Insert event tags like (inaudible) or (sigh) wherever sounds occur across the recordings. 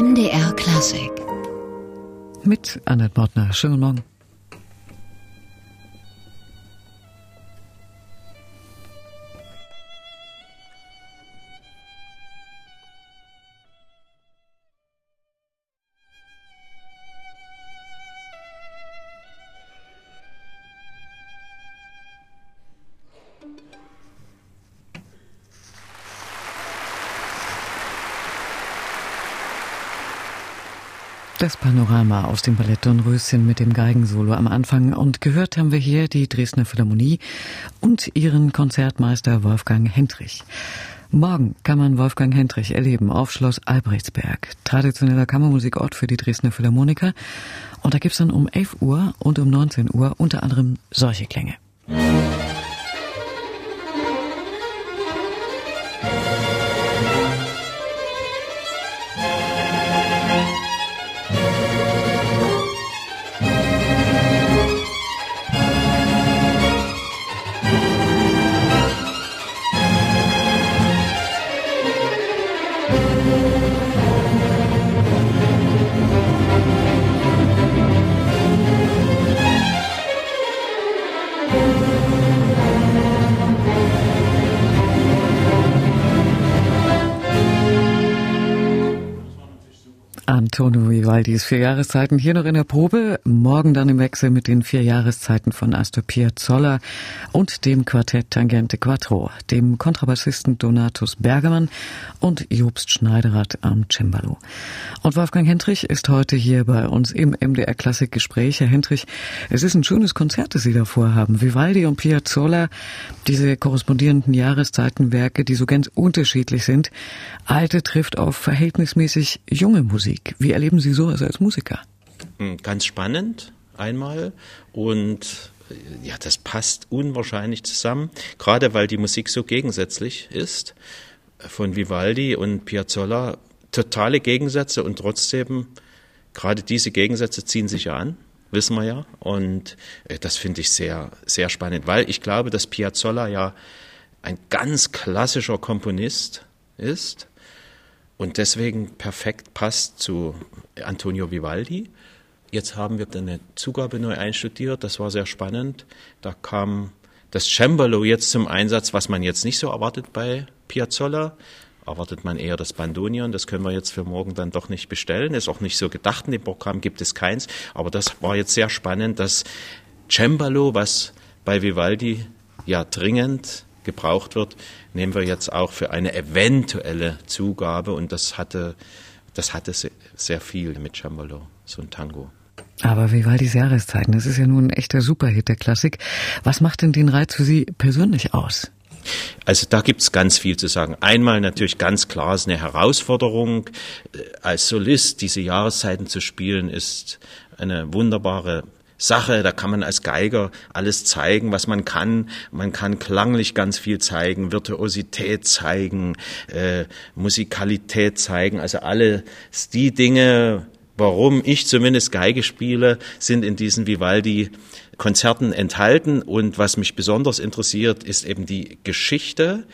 MDR Klassik. Mit Annette Mortner. Schönen Morgen. Das Panorama aus dem Ballett Dornröschen mit dem Geigensolo am Anfang und gehört haben wir hier die Dresdner Philharmonie und ihren Konzertmeister Wolfgang Hendrich. Morgen kann man Wolfgang Hendrich erleben auf Schloss Albrechtsberg, traditioneller Kammermusikort für die Dresdner Philharmoniker. Und da gibt's dann um 11 Uhr und um 19 Uhr unter anderem solche Klänge. Antonio Vivaldis vier Jahreszeiten hier noch in der Probe. Morgen dann im Wechsel mit den vier Jahreszeiten von Astor Piazzolla und dem Quartett Tangente Quattro, dem Kontrabassisten Donatus Bergermann und Jobst Schneiderrath am Cembalo. Und Wolfgang Hendrich ist heute hier bei uns im MDR Klassik Gespräch. Herr Hendrich, es ist ein schönes Konzert, das Sie da vorhaben. Vivaldi und Piazzolla, diese korrespondierenden Jahreszeitenwerke, die so ganz unterschiedlich sind. Alte trifft auf verhältnismäßig junge Musik. Musik. Wie erleben Sie sowas als Musiker? Hm, ganz spannend einmal und äh, ja, das passt unwahrscheinlich zusammen, gerade weil die Musik so gegensätzlich ist. Von Vivaldi und Piazzolla totale Gegensätze und trotzdem gerade diese Gegensätze ziehen sich ja an, wissen wir ja. Und äh, das finde ich sehr, sehr spannend, weil ich glaube, dass Piazzolla ja ein ganz klassischer Komponist ist und deswegen perfekt passt zu Antonio Vivaldi. Jetzt haben wir eine Zugabe neu einstudiert, das war sehr spannend. Da kam das Cembalo jetzt zum Einsatz, was man jetzt nicht so erwartet bei Piazzolla. Erwartet man eher das Bandonion, das können wir jetzt für morgen dann doch nicht bestellen. Ist auch nicht so gedacht, in dem Programm gibt es keins. Aber das war jetzt sehr spannend, das Cembalo, was bei Vivaldi ja dringend gebraucht wird, nehmen wir jetzt auch für eine eventuelle Zugabe und das hatte, das hatte sehr viel mit Cembalo, so ein Tango. Aber Vivaldis Jahreszeiten, das ist ja nun ein echter Superhit der Klassik. Was macht denn den Reiz für Sie persönlich aus? Also da gibt's ganz viel zu sagen. Einmal natürlich ganz klar ist eine Herausforderung. Äh, als Solist diese Jahreszeiten zu spielen, ist eine wunderbare Sache. Da kann man als Geiger alles zeigen, was man kann. Man kann klanglich ganz viel zeigen, Virtuosität zeigen, äh, Musikalität zeigen. Also alle die Dinge, warum ich zumindest Geige spiele, sind in diesen Vivaldi Konzerten enthalten. Und was mich besonders interessiert, ist eben die Geschichte,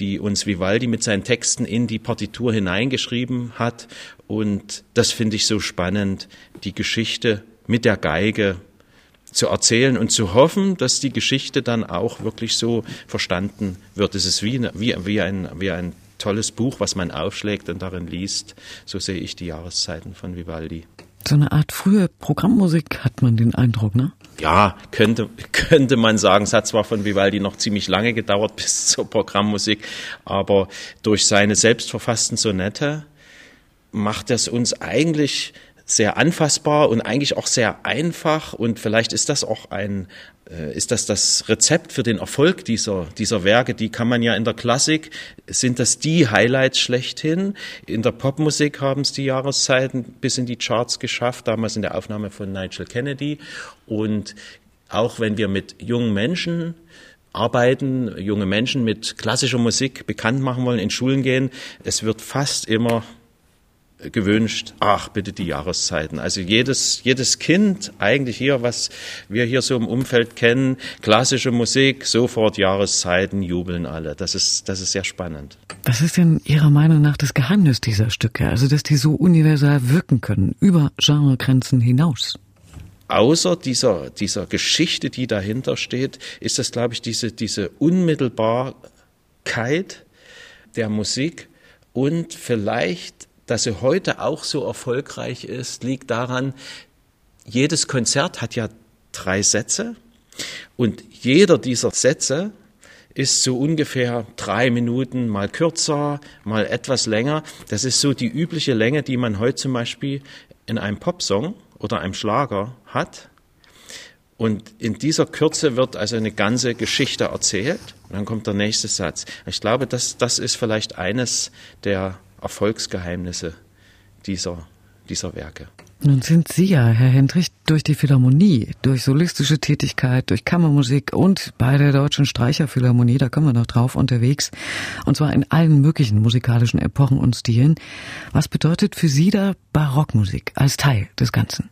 die uns Vivaldi mit seinen Texten in die Partitur hineingeschrieben hat. Und das finde ich so spannend, die Geschichte mit der Geige zu erzählen und zu hoffen, dass die Geschichte dann auch wirklich so verstanden wird. Es ist wie, wie, wie, ein, wie ein tolles Buch, was man aufschlägt und darin liest. So sehe ich die Jahreszeiten von Vivaldi. So eine Art frühe Programmmusik hat man den Eindruck, ne? Ja, könnte, könnte man sagen. Es hat zwar von Vivaldi noch ziemlich lange gedauert bis (laughs) zur Programmmusik, aber durch seine selbstverfassten Sonette macht es uns eigentlich sehr anfassbar und eigentlich auch sehr einfach. Und vielleicht ist das auch ein äh, ist das das Rezept für den Erfolg dieser dieser Werke. Die kann man ja in der Klassik sind das die Highlights schlechthin. In der Popmusik haben es die Jahreszeiten bis in die Charts geschafft damals in der Aufnahme von Nigel Kennedy. Und auch wenn wir mit jungen Menschen arbeiten, junge Menschen mit klassischer Musik bekannt machen wollen, in Schulen gehen, es wird fast immer gewünscht, ach bitte die Jahreszeiten. Also jedes, jedes Kind eigentlich hier, was wir hier so im Umfeld kennen, klassische Musik, sofort Jahreszeiten, jubeln alle. Das ist, das ist sehr spannend. Was ist denn Ihrer Meinung nach das Geheimnis dieser Stücke? Also, dass die so universal wirken können, über Genregrenzen hinaus? Außer dieser, dieser Geschichte, die dahinter steht, ist das, glaube ich, diese, diese Unmittelbarkeit der Musik und vielleicht dass sie heute auch so erfolgreich ist, liegt daran, jedes Konzert hat ja drei Sätze und jeder dieser Sätze ist so ungefähr drei Minuten, mal kürzer, mal etwas länger. Das ist so die übliche Länge, die man heute zum Beispiel in einem Popsong oder einem Schlager hat. Und in dieser Kürze wird also eine ganze Geschichte erzählt. Und dann kommt der nächste Satz. Ich glaube, das, das ist vielleicht eines der Erfolgsgeheimnisse dieser, dieser Werke. Nun sind Sie ja, Herr Hendrich, durch die Philharmonie, durch solistische Tätigkeit, durch Kammermusik und bei der Deutschen Streicherphilharmonie, da kommen wir noch drauf, unterwegs. Und zwar in allen möglichen musikalischen Epochen und Stilen. Was bedeutet für Sie da Barockmusik als Teil des Ganzen?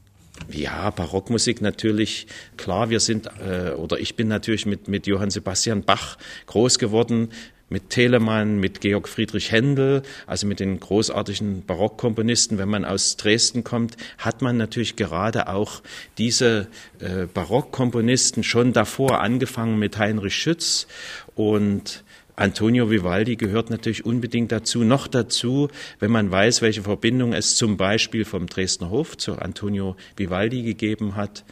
Ja, Barockmusik natürlich, klar, wir sind, äh, oder ich bin natürlich mit, mit Johann Sebastian Bach groß geworden mit Telemann, mit Georg Friedrich Händel, also mit den großartigen Barockkomponisten. Wenn man aus Dresden kommt, hat man natürlich gerade auch diese äh, Barockkomponisten schon davor angefangen mit Heinrich Schütz und Antonio Vivaldi gehört natürlich unbedingt dazu. Noch dazu, wenn man weiß, welche Verbindung es zum Beispiel vom Dresdner Hof zu Antonio Vivaldi gegeben hat.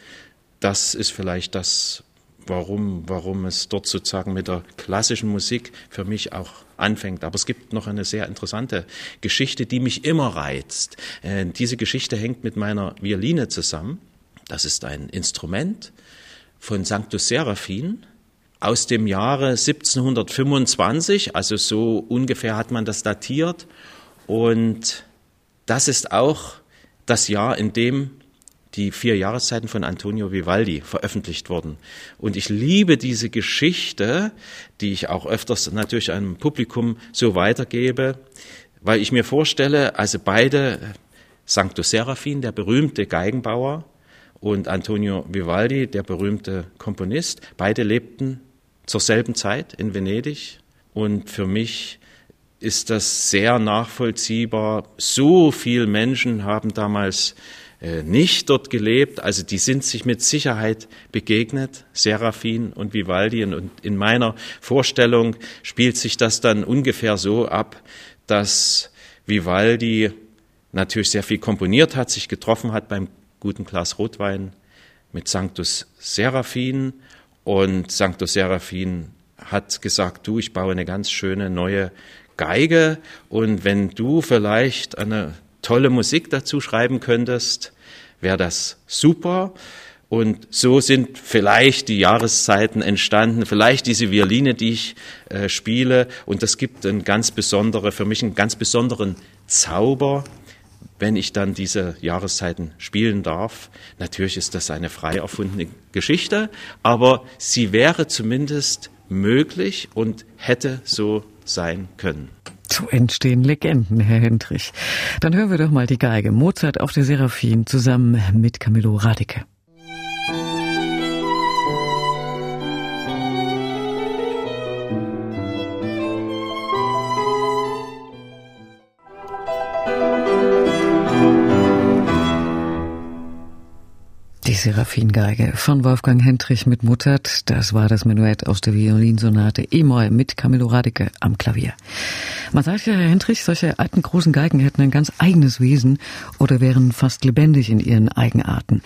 Das ist vielleicht das, warum, warum es dort sozusagen mit der klassischen Musik für mich auch anfängt. Aber es gibt noch eine sehr interessante Geschichte, die mich immer reizt. Äh, diese Geschichte hängt mit meiner Violine zusammen. Das ist ein Instrument von Sanctus Seraphin aus dem Jahre 1725, also so ungefähr hat man das datiert. Und das ist auch das Jahr, in dem die vier Jahreszeiten von Antonio Vivaldi veröffentlicht wurden. Und ich liebe diese Geschichte, die ich auch öfters natürlich einem Publikum so weitergebe, weil ich mir vorstelle, also beide, Sanctus Seraphin, der berühmte Geigenbauer, und Antonio Vivaldi, der berühmte Komponist, beide lebten zur selben Zeit in Venedig. Und für mich ist das sehr nachvollziehbar. So viele Menschen haben damals nicht dort gelebt. Also die sind sich mit Sicherheit begegnet, Seraphin und Vivaldi. Und in meiner Vorstellung spielt sich das dann ungefähr so ab, dass Vivaldi natürlich sehr viel komponiert hat, sich getroffen hat beim guten Glas Rotwein mit Sanctus Seraphin. Und Sanctus Seraphin hat gesagt, du, ich baue eine ganz schöne neue Geige und wenn du vielleicht eine tolle Musik dazu schreiben könntest, wäre das super. Und so sind vielleicht die Jahreszeiten entstanden, vielleicht diese Violine, die ich äh, spiele. Und das gibt einen ganz besondere, für mich einen ganz besonderen Zauber, wenn ich dann diese Jahreszeiten spielen darf. Natürlich ist das eine frei erfundene Geschichte, aber sie wäre zumindest möglich und hätte so sein können. So entstehen Legenden, Herr Hendrich. Dann hören wir doch mal die Geige Mozart auf der Seraphin zusammen mit Camillo Radicke. Die Seraphingeige von Wolfgang Hendrich mit Muttert. Das war das Menuett aus der Violinsonate E-Moll mit Camillo Radicke am Klavier. Man sagt ja, Herr Hendrich, solche alten großen Geigen hätten ein ganz eigenes Wesen oder wären fast lebendig in ihren Eigenarten.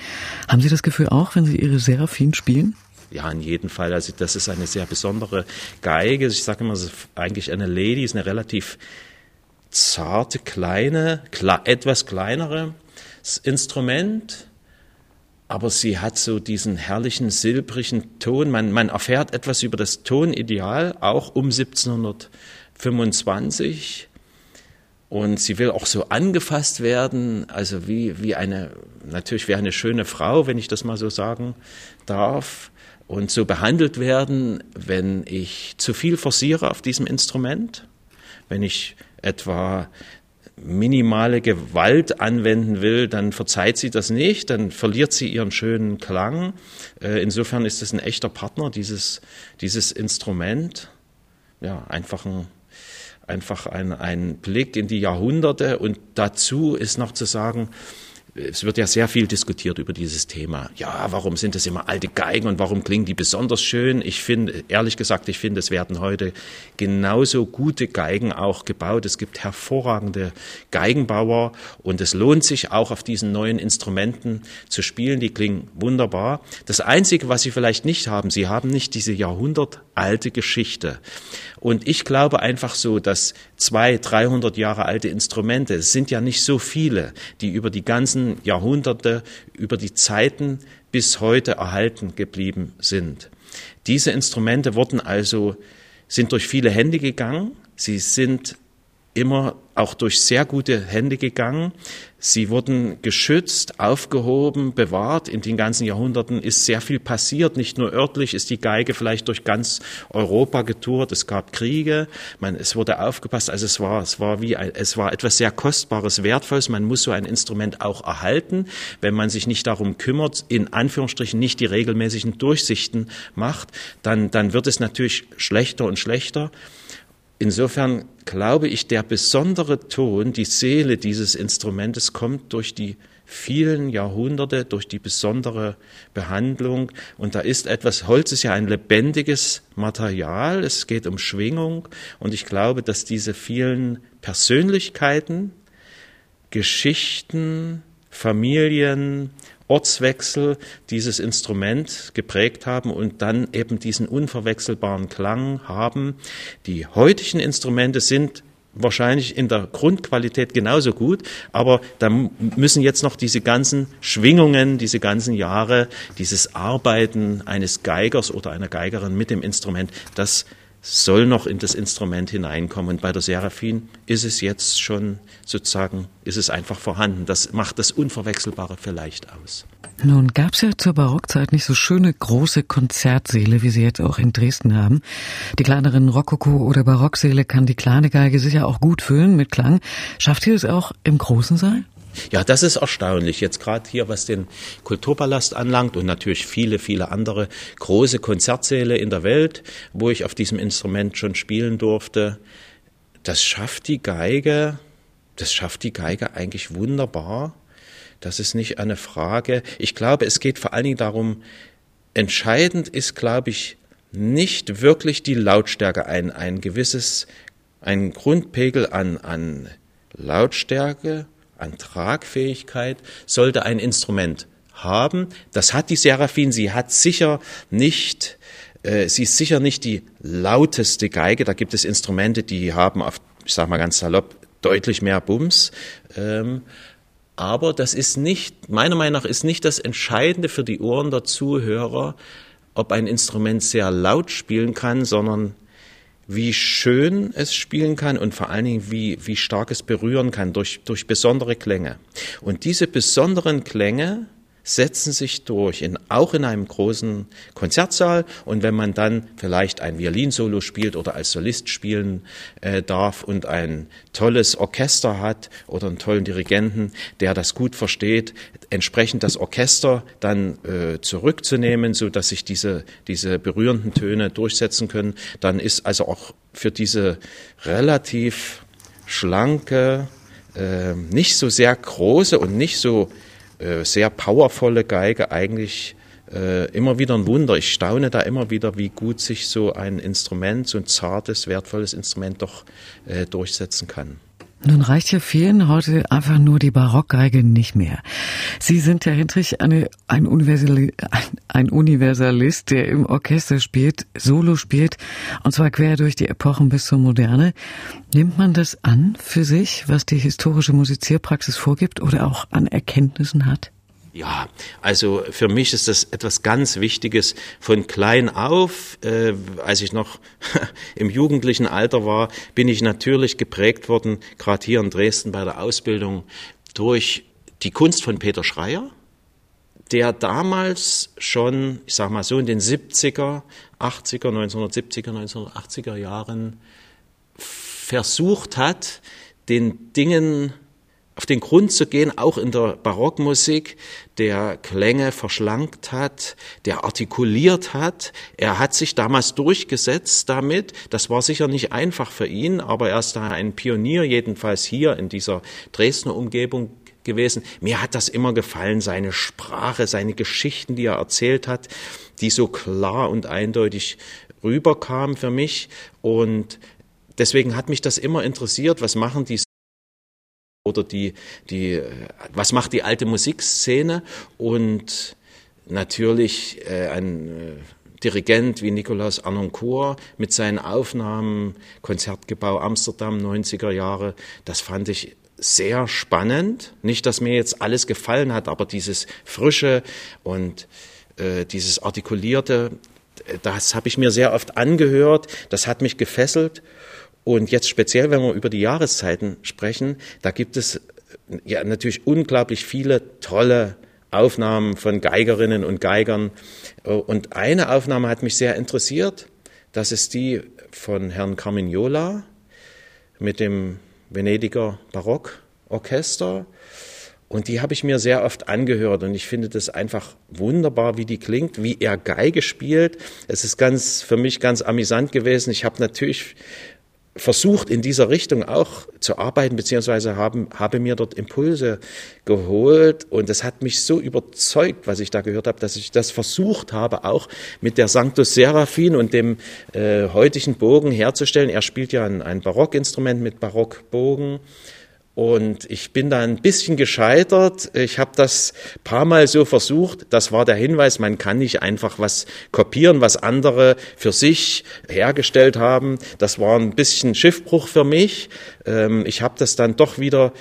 Haben Sie das Gefühl auch, wenn Sie Ihre Seraphin spielen? Ja, in jedem Fall. Also das ist eine sehr besondere Geige. Ich sage immer, es ist eigentlich eine Lady, ist eine relativ zarte, kleine, etwas kleinere Instrument aber sie hat so diesen herrlichen silbrigen Ton. Man, man erfährt etwas über das Tonideal, auch um 1725. Und sie will auch so angefasst werden, also wie, wie eine, natürlich wie eine schöne Frau, wenn ich das mal so sagen darf. Und so behandelt werden, wenn ich zu viel forciere auf diesem Instrument, wenn ich etwa minimale Gewalt anwenden will, dann verzeiht sie das nicht, dann verliert sie ihren schönen Klang. Äh, insofern ist es ein echter Partner, dieses, dieses Instrument. Ja, einfach ein, einfach ein, ein Blick in die Jahrhunderte und dazu ist noch zu sagen, es wird ja sehr viel diskutiert über dieses Thema. Ja, warum sind es immer alte Geigen und warum klingen die besonders schön? Ich finde, ehrlich gesagt, ich finde, es werden heute genauso gute Geigen auch gebaut. Es gibt hervorragende Geigenbauer und es lohnt sich auch auf diesen neuen Instrumenten zu spielen. Die klingen wunderbar. Das Einzige, was sie vielleicht nicht haben, sie haben nicht diese jahrhundertalte Geschichte. Und ich glaube einfach so, dass zwei, dreihundert Jahre alte Instrumente, es sind ja nicht so viele, die über die ganzen Jahrhunderte, über die Zeiten bis heute erhalten geblieben sind. Diese Instrumente wurden also, sind durch viele Hände gegangen, sie sind immer auch durch sehr gute Hände gegangen. Sie wurden geschützt, aufgehoben, bewahrt. In den ganzen Jahrhunderten ist sehr viel passiert. Nicht nur örtlich ist die Geige vielleicht durch ganz Europa getourt. Es gab Kriege. Man, es wurde aufgepasst. Also es war, es war wie, es war etwas sehr Kostbares, Wertvolles. Man muss so ein Instrument auch erhalten. Wenn man sich nicht darum kümmert, in Anführungsstrichen nicht die regelmäßigen Durchsichten macht, dann, dann wird es natürlich schlechter und schlechter. Insofern glaube ich, der besondere Ton, die Seele dieses Instrumentes kommt durch die vielen Jahrhunderte, durch die besondere Behandlung. Und da ist etwas, Holz ist ja ein lebendiges Material, es geht um Schwingung. Und ich glaube, dass diese vielen Persönlichkeiten, Geschichten, Familien, Ortswechsel dieses Instrument geprägt haben und dann eben diesen unverwechselbaren Klang haben. Die heutigen Instrumente sind wahrscheinlich in der Grundqualität genauso gut, aber da müssen jetzt noch diese ganzen Schwingungen, diese ganzen Jahre, dieses Arbeiten eines Geigers oder einer Geigerin mit dem Instrument, das soll noch in das Instrument hineinkommen. Und bei der Seraphin ist es jetzt schon sozusagen, ist es einfach vorhanden. Das macht das Unverwechselbare vielleicht aus. Nun gab es ja zur Barockzeit nicht so schöne große Konzertsäle, wie sie jetzt auch in Dresden haben. Die kleineren Rokoko- oder Barocksäle kann die kleine Geige sicher auch gut füllen mit Klang. Schafft ihr es auch im großen Saal? Ja, das ist erstaunlich. Jetzt gerade hier, was den Kulturpalast anlangt und natürlich viele, viele andere große Konzertsäle in der Welt, wo ich auf diesem Instrument schon spielen durfte. Das schafft die Geige, das schafft die Geige eigentlich wunderbar. Das ist nicht eine Frage. Ich glaube, es geht vor allen Dingen darum, entscheidend ist, glaube ich, nicht wirklich die Lautstärke, ein, ein gewisses, ein Grundpegel an, an Lautstärke an Tragfähigkeit sollte ein Instrument haben. Das hat die Seraphin. Sie hat sicher nicht, äh, sie ist sicher nicht die lauteste Geige. Da gibt es Instrumente, die haben auf, ich sag mal ganz salopp, deutlich mehr Bums. Ähm, aber das ist nicht, meiner Meinung nach ist nicht das Entscheidende für die Ohren der Zuhörer, ob ein Instrument sehr laut spielen kann, sondern wie schön es spielen kann und vor allen Dingen, wie, wie stark es berühren kann durch, durch besondere Klänge. Und diese besonderen Klänge setzen sich durch, in, auch in einem großen Konzertsaal. Und wenn man dann vielleicht ein Violinsolo spielt oder als Solist spielen äh, darf und ein tolles Orchester hat oder einen tollen Dirigenten, der das gut versteht, entsprechend das Orchester dann äh, zurückzunehmen, so dass sich diese, diese berührenden Töne durchsetzen können, dann ist also auch für diese relativ schlanke, äh, nicht so sehr große und nicht so äh, sehr powervolle Geige eigentlich äh, immer wieder ein Wunder. Ich staune da immer wieder, wie gut sich so ein Instrument, so ein zartes, wertvolles Instrument doch äh, durchsetzen kann. Nun reicht ja vielen heute einfach nur die Barockgeige nicht mehr. Sie sind, Herr Hendrich, eine, ein, Universal, ein Universalist, der im Orchester spielt, Solo spielt, und zwar quer durch die Epochen bis zur Moderne. Nimmt man das an für sich, was die historische Musizierpraxis vorgibt oder auch an Erkenntnissen hat? Ja, also für mich ist das etwas ganz Wichtiges. Von klein auf, äh, als ich noch (laughs) im jugendlichen Alter war, bin ich natürlich geprägt worden, gerade hier in Dresden bei der Ausbildung, durch die Kunst von Peter Schreier, der damals schon, ich sag mal so in den 70er, 80er, 1970er, 1980er Jahren versucht hat, den Dingen auf den Grund zu gehen, auch in der Barockmusik, der Klänge verschlankt hat, der artikuliert hat. Er hat sich damals durchgesetzt damit. Das war sicher nicht einfach für ihn, aber er ist da ein Pionier, jedenfalls hier in dieser Dresdner Umgebung gewesen. Mir hat das immer gefallen, seine Sprache, seine Geschichten, die er erzählt hat, die so klar und eindeutig rüberkamen für mich. Und deswegen hat mich das immer interessiert, was machen die oder die, die, was macht die alte Musikszene? Und natürlich äh, ein äh, Dirigent wie Nicolas Arnoncourt mit seinen Aufnahmen, Konzertgebau Amsterdam 90er Jahre, das fand ich sehr spannend. Nicht, dass mir jetzt alles gefallen hat, aber dieses Frische und äh, dieses Artikulierte, das habe ich mir sehr oft angehört, das hat mich gefesselt und jetzt speziell, wenn wir über die Jahreszeiten sprechen, da gibt es ja natürlich unglaublich viele tolle Aufnahmen von Geigerinnen und Geigern. Und eine Aufnahme hat mich sehr interessiert. Das ist die von Herrn Carmignola mit dem Venediger Barockorchester. Und die habe ich mir sehr oft angehört und ich finde das einfach wunderbar, wie die klingt, wie er Geige spielt. Es ist ganz für mich ganz amüsant gewesen. Ich habe natürlich versucht, in dieser Richtung auch zu arbeiten, beziehungsweise haben, habe mir dort Impulse geholt. Und es hat mich so überzeugt, was ich da gehört habe, dass ich das versucht habe, auch mit der Sanctus Seraphin und dem äh, heutigen Bogen herzustellen. Er spielt ja ein, ein Barockinstrument mit Barockbogen. Und ich bin da ein bisschen gescheitert. Ich habe das paar Mal so versucht. Das war der Hinweis, man kann nicht einfach was kopieren, was andere für sich hergestellt haben. Das war ein bisschen Schiffbruch für mich. Ähm, ich habe das dann doch wieder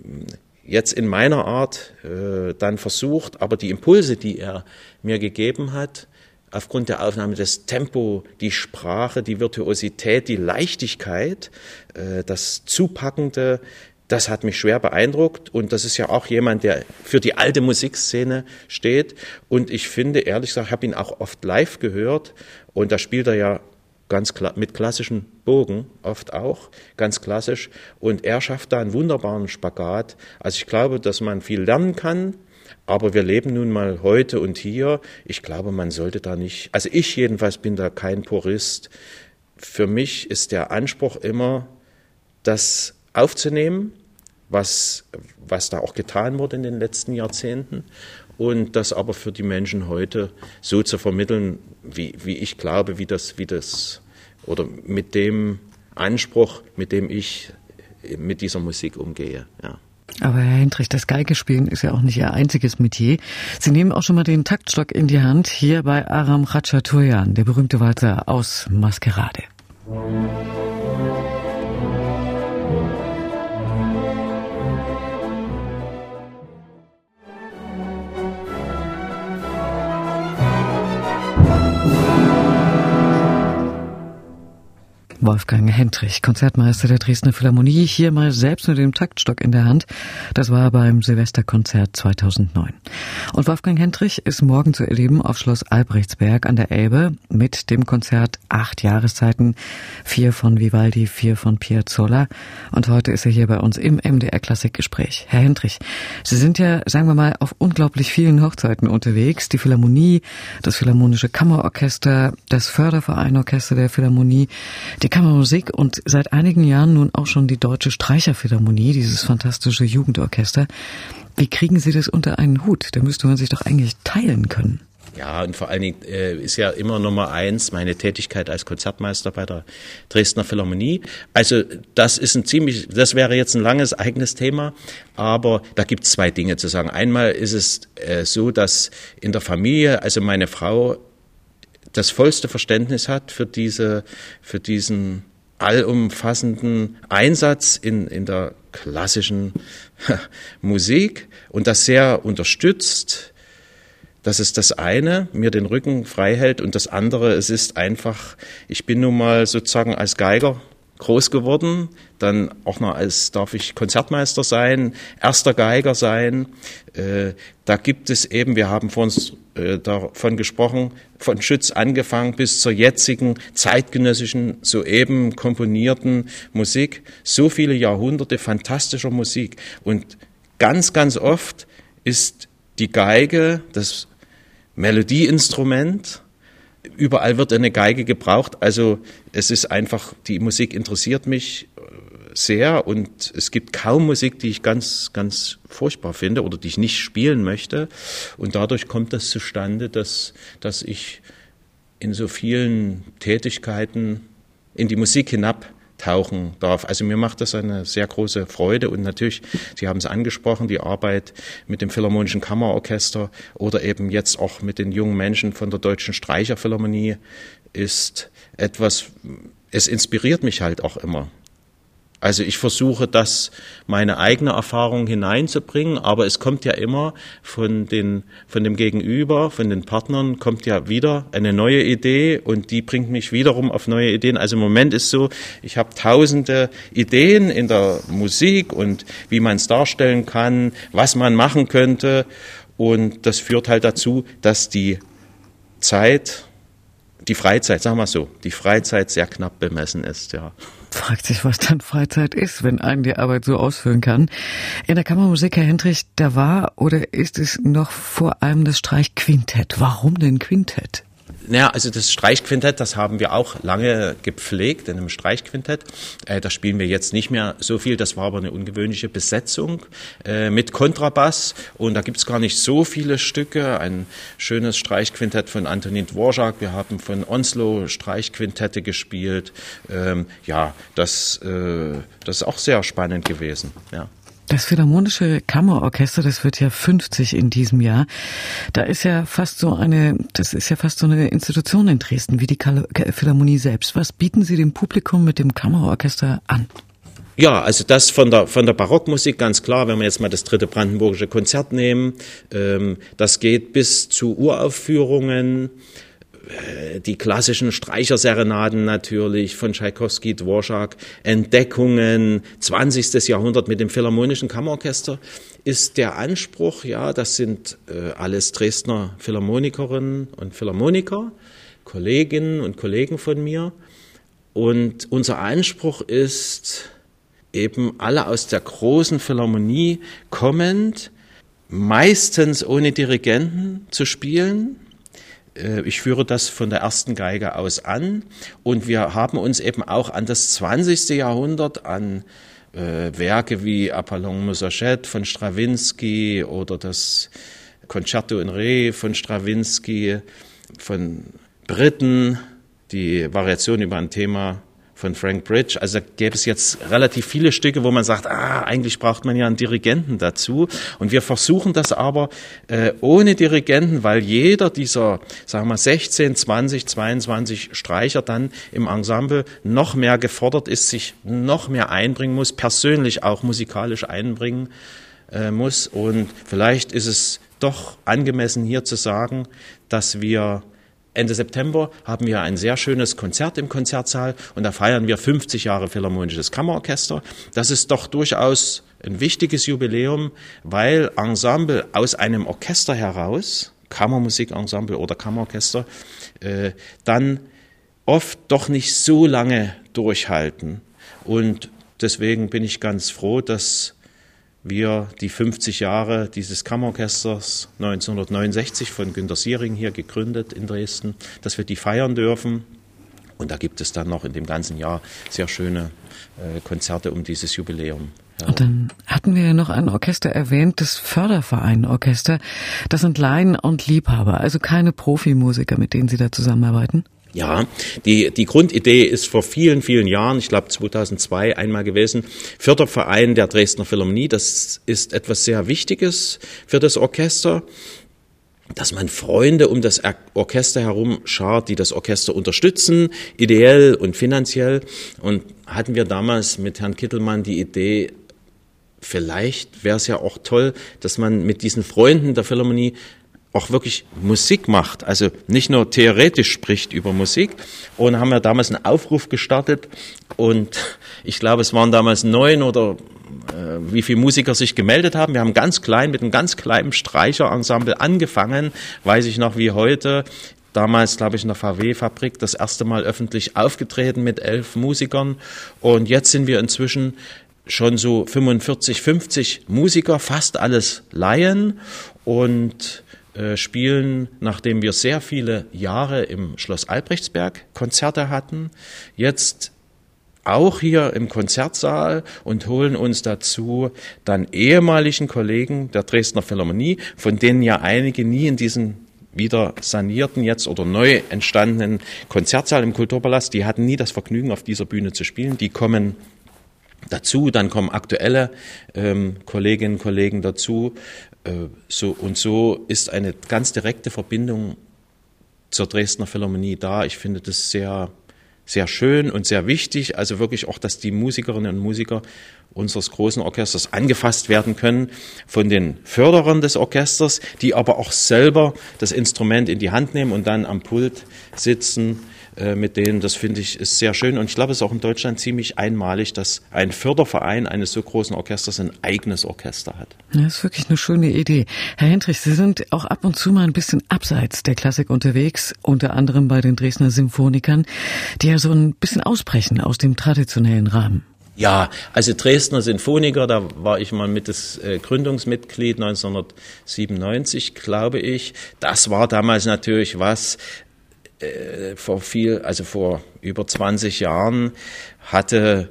hm, jetzt in meiner Art äh, dann versucht. Aber die Impulse, die er mir gegeben hat, aufgrund der Aufnahme des Tempo, die Sprache, die Virtuosität, die Leichtigkeit, äh, das Zupackende, das hat mich schwer beeindruckt und das ist ja auch jemand, der für die alte Musikszene steht. Und ich finde, ehrlich gesagt, habe ihn auch oft live gehört und da spielt er ja ganz klar mit klassischen Bogen oft auch, ganz klassisch. Und er schafft da einen wunderbaren Spagat. Also ich glaube, dass man viel lernen kann. Aber wir leben nun mal heute und hier. Ich glaube, man sollte da nicht, also ich jedenfalls bin da kein Purist. Für mich ist der Anspruch immer, das aufzunehmen, was, was da auch getan wurde in den letzten Jahrzehnten und das aber für die Menschen heute so zu vermitteln, wie, wie ich glaube, wie das, wie das oder mit dem Anspruch, mit dem ich mit dieser Musik umgehe. Ja. Aber Herr Hendrich, das Geigespielen ist ja auch nicht Ihr einziges Metier. Sie nehmen auch schon mal den Taktstock in die Hand, hier bei Aram Khachaturian, der berühmte Walzer aus Maskerade. Musik Wolfgang Hendrich, Konzertmeister der Dresdner Philharmonie, hier mal selbst mit dem Taktstock in der Hand. Das war beim Silvesterkonzert 2009. Und Wolfgang Hendrich ist morgen zu erleben auf Schloss Albrechtsberg an der Elbe mit dem Konzert Acht Jahreszeiten, vier von Vivaldi, vier von Piazzolla. Und heute ist er hier bei uns im MDR Klassikgespräch. Herr Hendrich, Sie sind ja, sagen wir mal, auf unglaublich vielen Hochzeiten unterwegs. Die Philharmonie, das Philharmonische Kammerorchester, das Fördervereinorchester der Philharmonie, die Kammermusik und seit einigen Jahren nun auch schon die Deutsche Streicherphilharmonie, dieses fantastische Jugendorchester. Wie kriegen Sie das unter einen Hut? Da müsste man sich doch eigentlich teilen können. Ja, und vor allen Dingen äh, ist ja immer Nummer eins meine Tätigkeit als Konzertmeister bei der Dresdner Philharmonie. Also das ist ein ziemlich, das wäre jetzt ein langes eigenes Thema, aber da gibt es zwei Dinge zu sagen. Einmal ist es äh, so, dass in der Familie, also meine Frau das vollste Verständnis hat für diese, für diesen allumfassenden Einsatz in, in der klassischen Musik und das sehr unterstützt. Das ist das eine, mir den Rücken frei hält und das andere, es ist einfach, ich bin nun mal sozusagen als Geiger groß geworden, dann auch noch als darf ich Konzertmeister sein, erster Geiger sein. Äh, da gibt es eben, wir haben vor uns äh, davon gesprochen, von Schütz angefangen bis zur jetzigen zeitgenössischen, soeben komponierten Musik, so viele Jahrhunderte fantastischer Musik. Und ganz, ganz oft ist die Geige das Melodieinstrument, überall wird eine Geige gebraucht. Also es ist einfach, die Musik interessiert mich äh, sehr und es gibt kaum Musik, die ich ganz, ganz furchtbar finde oder die ich nicht spielen möchte. Und dadurch kommt das zustande, dass, dass ich in so vielen Tätigkeiten in die Musik hinab tauchen darf. Also mir macht das eine sehr große Freude und natürlich, Sie haben es angesprochen, die Arbeit mit dem Philharmonischen Kammerorchester oder eben jetzt auch mit den jungen Menschen von der Deutschen Streicherphilharmonie ist etwas, es inspiriert mich halt auch immer. Also ich versuche das meine eigene Erfahrung hineinzubringen, aber es kommt ja immer von den von dem Gegenüber, von den Partnern kommt ja wieder eine neue Idee und die bringt mich wiederum auf neue Ideen. Also im Moment ist so, ich habe tausende Ideen in der Musik und wie man es darstellen kann, was man machen könnte und das führt halt dazu, dass die Zeit die Freizeit, sagen wir so, die Freizeit sehr knapp bemessen ist, ja. Fragt sich, was dann Freizeit ist, wenn einen die Arbeit so ausführen kann. In der Kammermusik, Herr Hendrich, da war oder ist es noch vor allem das Streichquintett. Warum denn Quintett? Naja, also das Streichquintett, das haben wir auch lange gepflegt in einem Streichquintett. Äh, da spielen wir jetzt nicht mehr so viel. Das war aber eine ungewöhnliche Besetzung äh, mit Kontrabass. Und da gibt's gar nicht so viele Stücke. Ein schönes Streichquintett von Antonin Dvorak. Wir haben von Onslow Streichquintette gespielt. Ähm, ja, das, äh, das ist auch sehr spannend gewesen. Ja. Das Philharmonische Kammerorchester, das wird ja 50 in diesem Jahr. Da ist ja fast so eine, das ist ja fast so eine Institution in Dresden wie die Philharmonie selbst. Was bieten Sie dem Publikum mit dem Kammerorchester an? Ja, also das von der, von der Barockmusik ganz klar, wenn wir jetzt mal das dritte Brandenburgische Konzert nehmen, ähm, das geht bis zu Uraufführungen, äh, die klassischen Streicherserenaden natürlich von Tschaikowski, Dvorak, Entdeckungen, 20. Jahrhundert mit dem Philharmonischen Kammerorchester ist der Anspruch, ja, das sind äh, alles Dresdner Philharmonikerinnen und Philharmoniker, Kolleginnen und Kollegen von mir. Und unser Anspruch ist eben alle aus der großen Philharmonie kommend, meistens ohne Dirigenten zu spielen, äh, ich führe das von der ersten Geige aus an und wir haben uns eben auch an das 20. Jahrhundert, an äh, Werke wie Apollon Musachet von Stravinsky oder das Concerto in Re von Stravinsky, von Britten, die Variation über ein Thema von Frank Bridge. Also gäbe es jetzt relativ viele Stücke, wo man sagt, ah, eigentlich braucht man ja einen Dirigenten dazu. Und wir versuchen das aber äh, ohne Dirigenten, weil jeder dieser, sagen wir 16, 20, 22 Streicher dann im Ensemble noch mehr gefordert ist, sich noch mehr einbringen muss, persönlich auch musikalisch einbringen äh, muss. Und vielleicht ist es doch angemessen hier zu sagen, dass wir Ende September haben wir ein sehr schönes Konzert im Konzertsaal und da feiern wir 50 Jahre Philharmonisches Kammerorchester. Das ist doch durchaus ein wichtiges Jubiläum, weil Ensemble aus einem Orchester heraus, Kammermusikensemble oder Kammerorchester, äh, dann oft doch nicht so lange durchhalten. Und deswegen bin ich ganz froh, dass wir die 50 Jahre dieses Kammerorchesters 1969 von Günter Siering hier gegründet in Dresden, dass wir die feiern dürfen. Und da gibt es dann noch in dem ganzen Jahr sehr schöne äh, Konzerte um dieses Jubiläum. Und dann hatten wir ja noch ein Orchester erwähnt, das Förderverein-Orchester. Das sind Laien und Liebhaber, also keine Profimusiker, mit denen Sie da zusammenarbeiten. Ja, die, die Grundidee ist vor vielen, vielen Jahren, ich glaube 2002 einmal gewesen, Förderverein der Dresdner Philharmonie. Das ist etwas sehr Wichtiges für das Orchester dass man Freunde um das Orchester herum schart, die das Orchester unterstützen, ideell und finanziell. Und hatten wir damals mit Herrn Kittelmann die Idee, vielleicht wäre es ja auch toll, dass man mit diesen Freunden der Philharmonie auch wirklich Musik macht, also nicht nur theoretisch spricht über Musik. Und haben wir damals einen Aufruf gestartet und ich glaube, es waren damals neun oder äh, wie viele Musiker sich gemeldet haben. Wir haben ganz klein mit einem ganz kleinen Streicherensemble angefangen, weiß ich noch wie heute. Damals, glaube ich, in der VW-Fabrik das erste Mal öffentlich aufgetreten mit elf Musikern. Und jetzt sind wir inzwischen schon so 45, 50 Musiker, fast alles Laien und äh, spielen, nachdem wir sehr viele Jahre im Schloss Albrechtsberg Konzerte hatten, jetzt auch hier im Konzertsaal und holen uns dazu dann ehemaligen Kollegen der Dresdner Philharmonie, von denen ja einige nie in diesen wieder sanierten jetzt oder neu entstandenen Konzertsaal im Kulturpalast, die hatten nie das Vergnügen, auf dieser Bühne zu spielen. Die kommen dazu, dann kommen aktuelle ähm, Kolleginnen und Kollegen dazu. Äh, so, und so ist eine ganz direkte Verbindung zur Dresdner Philharmonie da. Ich finde das sehr sehr schön und sehr wichtig. Also wirklich auch, dass die Musikerinnen und Musiker unseres großen Orchesters angefasst werden können von den Förderern des Orchesters, die aber auch selber das Instrument in die Hand nehmen und dann am Pult sitzen äh, mit denen. Das finde ich ist sehr schön. Und ich glaube, es ist auch in Deutschland ziemlich einmalig, dass ein Förderverein eines so großen Orchesters ein eigenes Orchester hat. Das ist wirklich eine schöne Idee. Herr Hendrich, Sie sind auch ab und zu mal ein bisschen abseits der Klassik unterwegs, unter anderem bei den Dresdner Symphonikern, die ja so ein bisschen ausbrechen aus dem traditionellen Rahmen. Ja, also Dresdner Sinfoniker, da war ich mal mit das äh, Gründungsmitglied 1997, glaube ich. Das war damals natürlich was, äh, vor viel, also vor über 20 Jahren hatte,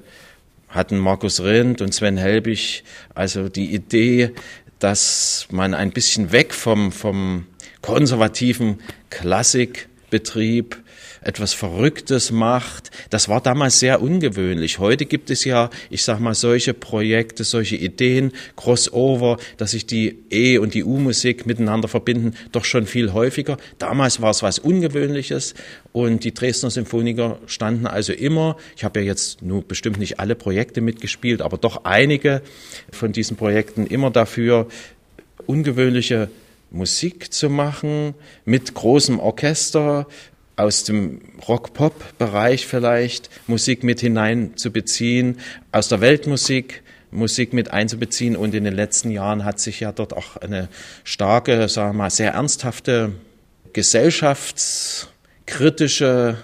hatten Markus Rindt und Sven Helbig also die Idee, dass man ein bisschen weg vom, vom konservativen Klassikbetrieb etwas Verrücktes macht. Das war damals sehr ungewöhnlich. Heute gibt es ja, ich sag mal, solche Projekte, solche Ideen, Crossover, dass sich die E- und die U-Musik miteinander verbinden, doch schon viel häufiger. Damals war es was Ungewöhnliches und die Dresdner Symphoniker standen also immer, ich habe ja jetzt nur bestimmt nicht alle Projekte mitgespielt, aber doch einige von diesen Projekten immer dafür, ungewöhnliche Musik zu machen mit großem Orchester, aus dem Rock-Pop-Bereich vielleicht Musik mit hineinzubeziehen, aus der Weltmusik Musik mit einzubeziehen. Und in den letzten Jahren hat sich ja dort auch eine starke, sagen wir mal, sehr ernsthafte gesellschaftskritische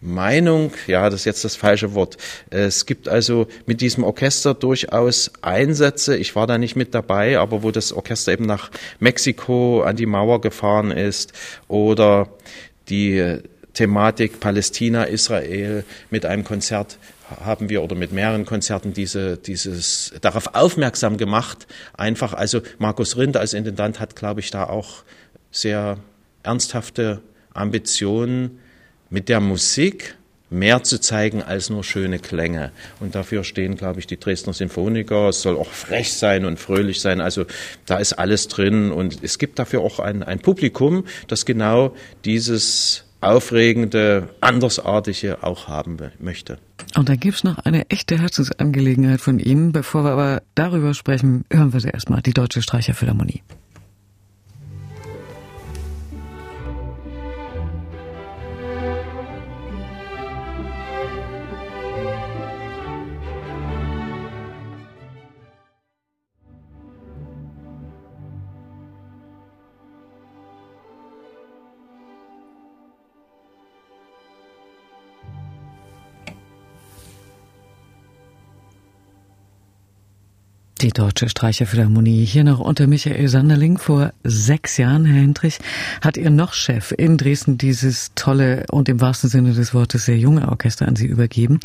Meinung, ja, das ist jetzt das falsche Wort. Es gibt also mit diesem Orchester durchaus Einsätze. Ich war da nicht mit dabei, aber wo das Orchester eben nach Mexiko an die Mauer gefahren ist oder die Thematik Palästina, Israel mit einem Konzert haben wir oder mit mehreren Konzerten diese, dieses, darauf aufmerksam gemacht. Einfach, also Markus Rind als Intendant hat, glaube ich, da auch sehr ernsthafte Ambitionen mit der Musik mehr zu zeigen als nur schöne Klänge. Und dafür stehen, glaube ich, die Dresdner Sinfoniker. Es soll auch frech sein und fröhlich sein. Also da ist alles drin. Und es gibt dafür auch ein, ein Publikum, das genau dieses aufregende, andersartige auch haben möchte. Und dann gibt's noch eine echte Herzensangelegenheit von Ihnen. Bevor wir aber darüber sprechen, hören wir sie erstmal, die Deutsche Streicherphilharmonie. Die Deutsche Streicherphilharmonie hier noch unter Michael Sanderling. Vor sechs Jahren, Herr Hendrich, hat Ihr noch Chef in Dresden dieses tolle und im wahrsten Sinne des Wortes sehr junge Orchester an Sie übergeben.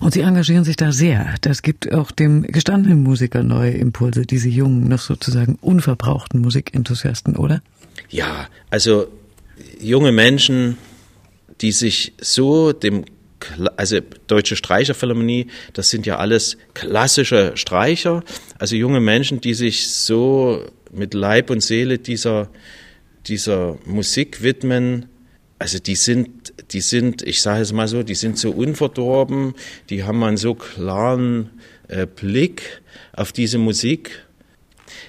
Und Sie engagieren sich da sehr. Das gibt auch dem gestandenen Musiker neue Impulse, diese jungen, noch sozusagen unverbrauchten Musikenthusiasten, oder? Ja, also junge Menschen, die sich so dem also Deutsche Streicherphilharmonie, das sind ja alles klassische Streicher, also junge Menschen, die sich so mit Leib und Seele dieser, dieser Musik widmen. Also die sind, die sind, ich sage es mal so, die sind so unverdorben, die haben einen so klaren äh, Blick auf diese Musik.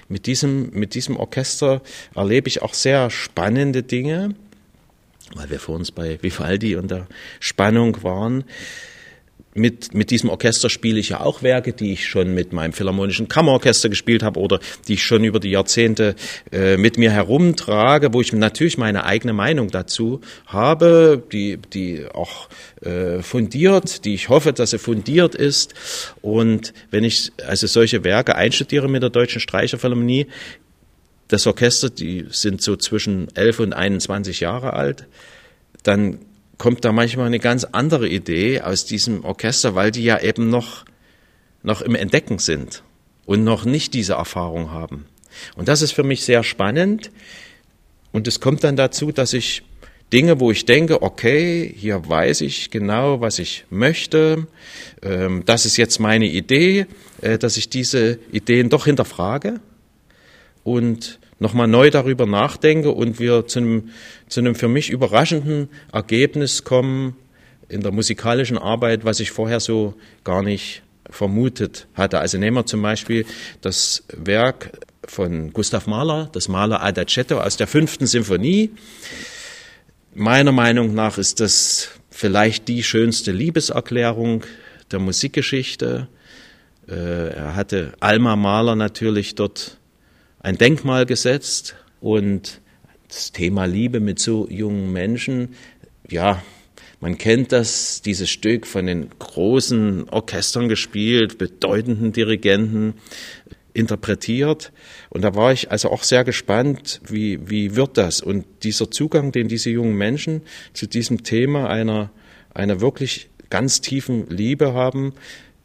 Mit diesem, mit diesem Orchester erlebe ich auch sehr spannende Dinge, weil wir vor uns bei Vivaldi und der Spannung waren mit, mit diesem Orchester spiele ich ja auch Werke, die ich schon mit meinem Philharmonischen Kammerorchester gespielt habe oder die ich schon über die Jahrzehnte äh, mit mir herumtrage, wo ich natürlich meine eigene Meinung dazu habe, die, die auch äh, fundiert, die ich hoffe, dass sie fundiert ist. Und wenn ich also solche Werke einstudiere mit der Deutschen Streicherphilharmonie, das Orchester, die sind so zwischen 11 und 21 Jahre alt, dann kommt da manchmal eine ganz andere Idee aus diesem Orchester, weil die ja eben noch, noch im Entdecken sind und noch nicht diese Erfahrung haben. Und das ist für mich sehr spannend. Und es kommt dann dazu, dass ich Dinge, wo ich denke, okay, hier weiß ich genau, was ich möchte, ähm, das ist jetzt meine Idee, äh, dass ich diese Ideen doch hinterfrage und nochmal neu darüber nachdenke und wir zu einem, zu einem für mich überraschenden Ergebnis kommen in der musikalischen Arbeit, was ich vorher so gar nicht vermutet hatte. Also nehmen wir zum Beispiel das Werk von Gustav Mahler, das Mahler Adagietto aus der fünften Symphonie. Meiner Meinung nach ist das vielleicht die schönste Liebeserklärung der Musikgeschichte. Äh, er hatte Alma Mahler natürlich dort ein Denkmal gesetzt und das Thema Liebe mit so jungen Menschen, ja, man kennt das, dieses Stück von den großen Orchestern gespielt, bedeutenden Dirigenten interpretiert. Und da war ich also auch sehr gespannt, wie, wie wird das? Und dieser Zugang, den diese jungen Menschen zu diesem Thema einer, einer wirklich ganz tiefen Liebe haben,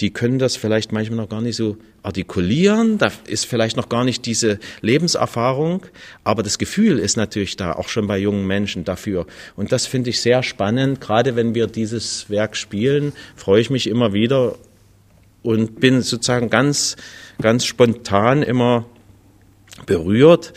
die können das vielleicht manchmal noch gar nicht so artikulieren, da ist vielleicht noch gar nicht diese Lebenserfahrung, aber das Gefühl ist natürlich da, auch schon bei jungen Menschen dafür. Und das finde ich sehr spannend, gerade wenn wir dieses Werk spielen, freue ich mich immer wieder und bin sozusagen ganz, ganz spontan immer berührt,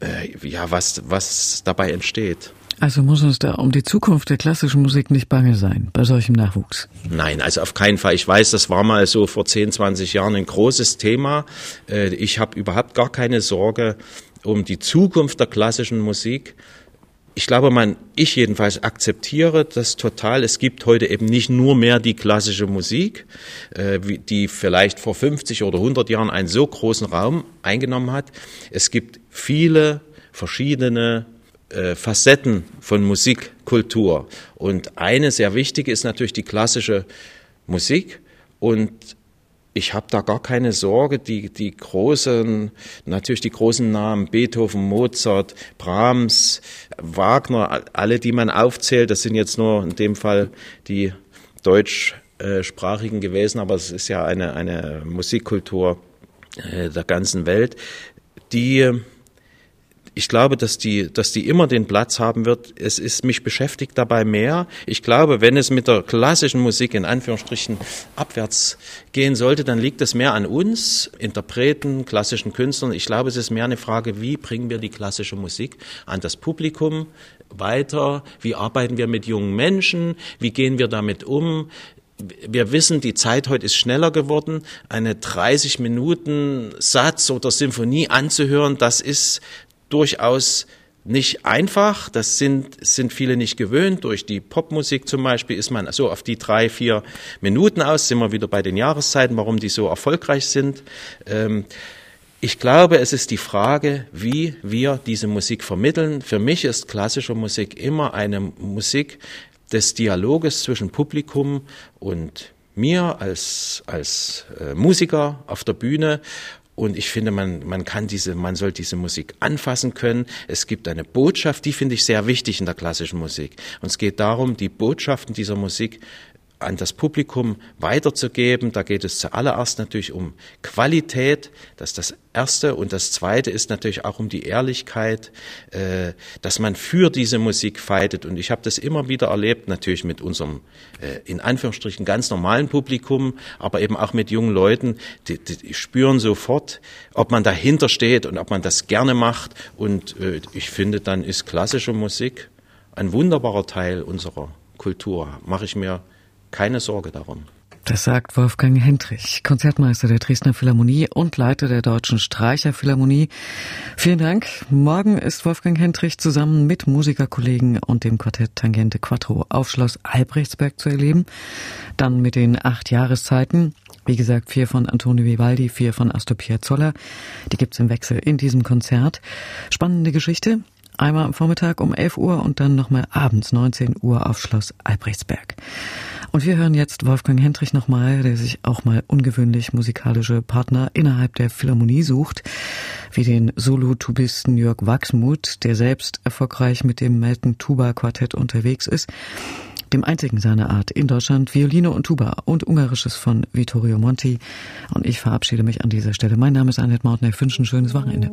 äh, ja, was, was dabei entsteht. Also muss uns da um die Zukunft der klassischen Musik nicht bange sein, bei solchem Nachwuchs? Nein, also auf keinen Fall. Ich weiß, das war mal so vor 10, 20 Jahren ein großes Thema. Äh, ich habe überhaupt gar keine Sorge um die Zukunft der klassischen Musik. Ich glaube, man, ich jedenfalls akzeptiere das total. Es gibt heute eben nicht nur mehr die klassische Musik, äh, die vielleicht vor 50 oder 100 Jahren einen so großen Raum eingenommen hat. Es gibt viele verschiedene äh, Facetten von Musikkultur. Und eine sehr wichtige ist natürlich die klassische Musik. Und ich habe da gar keine Sorge, die, die großen, natürlich die großen Namen, Beethoven, Mozart, Brahms, Wagner, alle, die man aufzählt, das sind jetzt nur in dem Fall die deutschsprachigen gewesen, aber es ist ja eine, eine Musikkultur äh, der ganzen Welt, die ich glaube, dass die, dass die immer den Platz haben wird. Es ist, mich beschäftigt dabei mehr. Ich glaube, wenn es mit der klassischen Musik in Anführungsstrichen abwärts gehen sollte, dann liegt es mehr an uns, Interpreten, klassischen Künstlern. Ich glaube, es ist mehr eine Frage, wie bringen wir die klassische Musik an das Publikum weiter? Wie arbeiten wir mit jungen Menschen? Wie gehen wir damit um? wir wissen, die Zeit heute ist schneller geworden. Eine 30 Minuten Satz oder Symphonie anzuhören, das ist durchaus nicht einfach. Das sind, sind viele nicht gewöhnt. Durch die Popmusik zum Beispiel ist man so auf die drei, vier Minuten aus. Sind wir wieder bei den Jahreszeiten, warum die so erfolgreich sind. Ähm, ich glaube, es ist die Frage, wie wir diese Musik vermitteln. Für mich ist klassische Musik immer eine Musik des Dialoges zwischen Publikum und mir als, als äh, Musiker auf der Bühne und ich finde, man, man kann diese, man soll diese Musik anfassen können. Es gibt eine Botschaft, die finde ich sehr wichtig in der klassischen Musik. Und es geht darum, die Botschaften dieser Musik an das Publikum weiterzugeben. Da geht es zuallererst natürlich um Qualität, das ist das Erste. Und das Zweite ist natürlich auch um die Ehrlichkeit, äh, dass man für diese Musik fightet. Und ich habe das immer wieder erlebt, natürlich mit unserem, äh, in Anführungsstrichen, ganz normalen Publikum, aber eben auch mit jungen Leuten, die, die spüren sofort, ob man dahinter steht und ob man das gerne macht. Und äh, ich finde, dann ist klassische Musik ein wunderbarer Teil unserer Kultur. Mache ich mir keine Sorge darum. Das sagt Wolfgang Hendrich, Konzertmeister der Dresdner Philharmonie und Leiter der Deutschen Streicherphilharmonie. Vielen Dank. Morgen ist Wolfgang Hendrich zusammen mit Musikerkollegen und dem Quartett Tangente Quattro auf Schloss Albrechtsberg zu erleben. Dann mit den acht Jahreszeiten. Wie gesagt, vier von Antonio Vivaldi, vier von Astor Piazzolla. Die gibt's im Wechsel in diesem Konzert. Spannende Geschichte. Einmal am Vormittag um 11 Uhr und dann nochmal abends 19 Uhr auf Schloss Albrechtsberg. Und wir hören jetzt Wolfgang Hendrich nochmal, der sich auch mal ungewöhnlich musikalische Partner innerhalb der Philharmonie sucht, wie den Solo-Tubisten Jörg Wachsmuth, der selbst erfolgreich mit dem Melton Tuba Quartett unterwegs ist, dem einzigen seiner Art in Deutschland, Violine und Tuba und Ungarisches von Vittorio Monti. Und ich verabschiede mich an dieser Stelle. Mein Name ist Annette Mautner. Ich wünsche ein schönes Wochenende.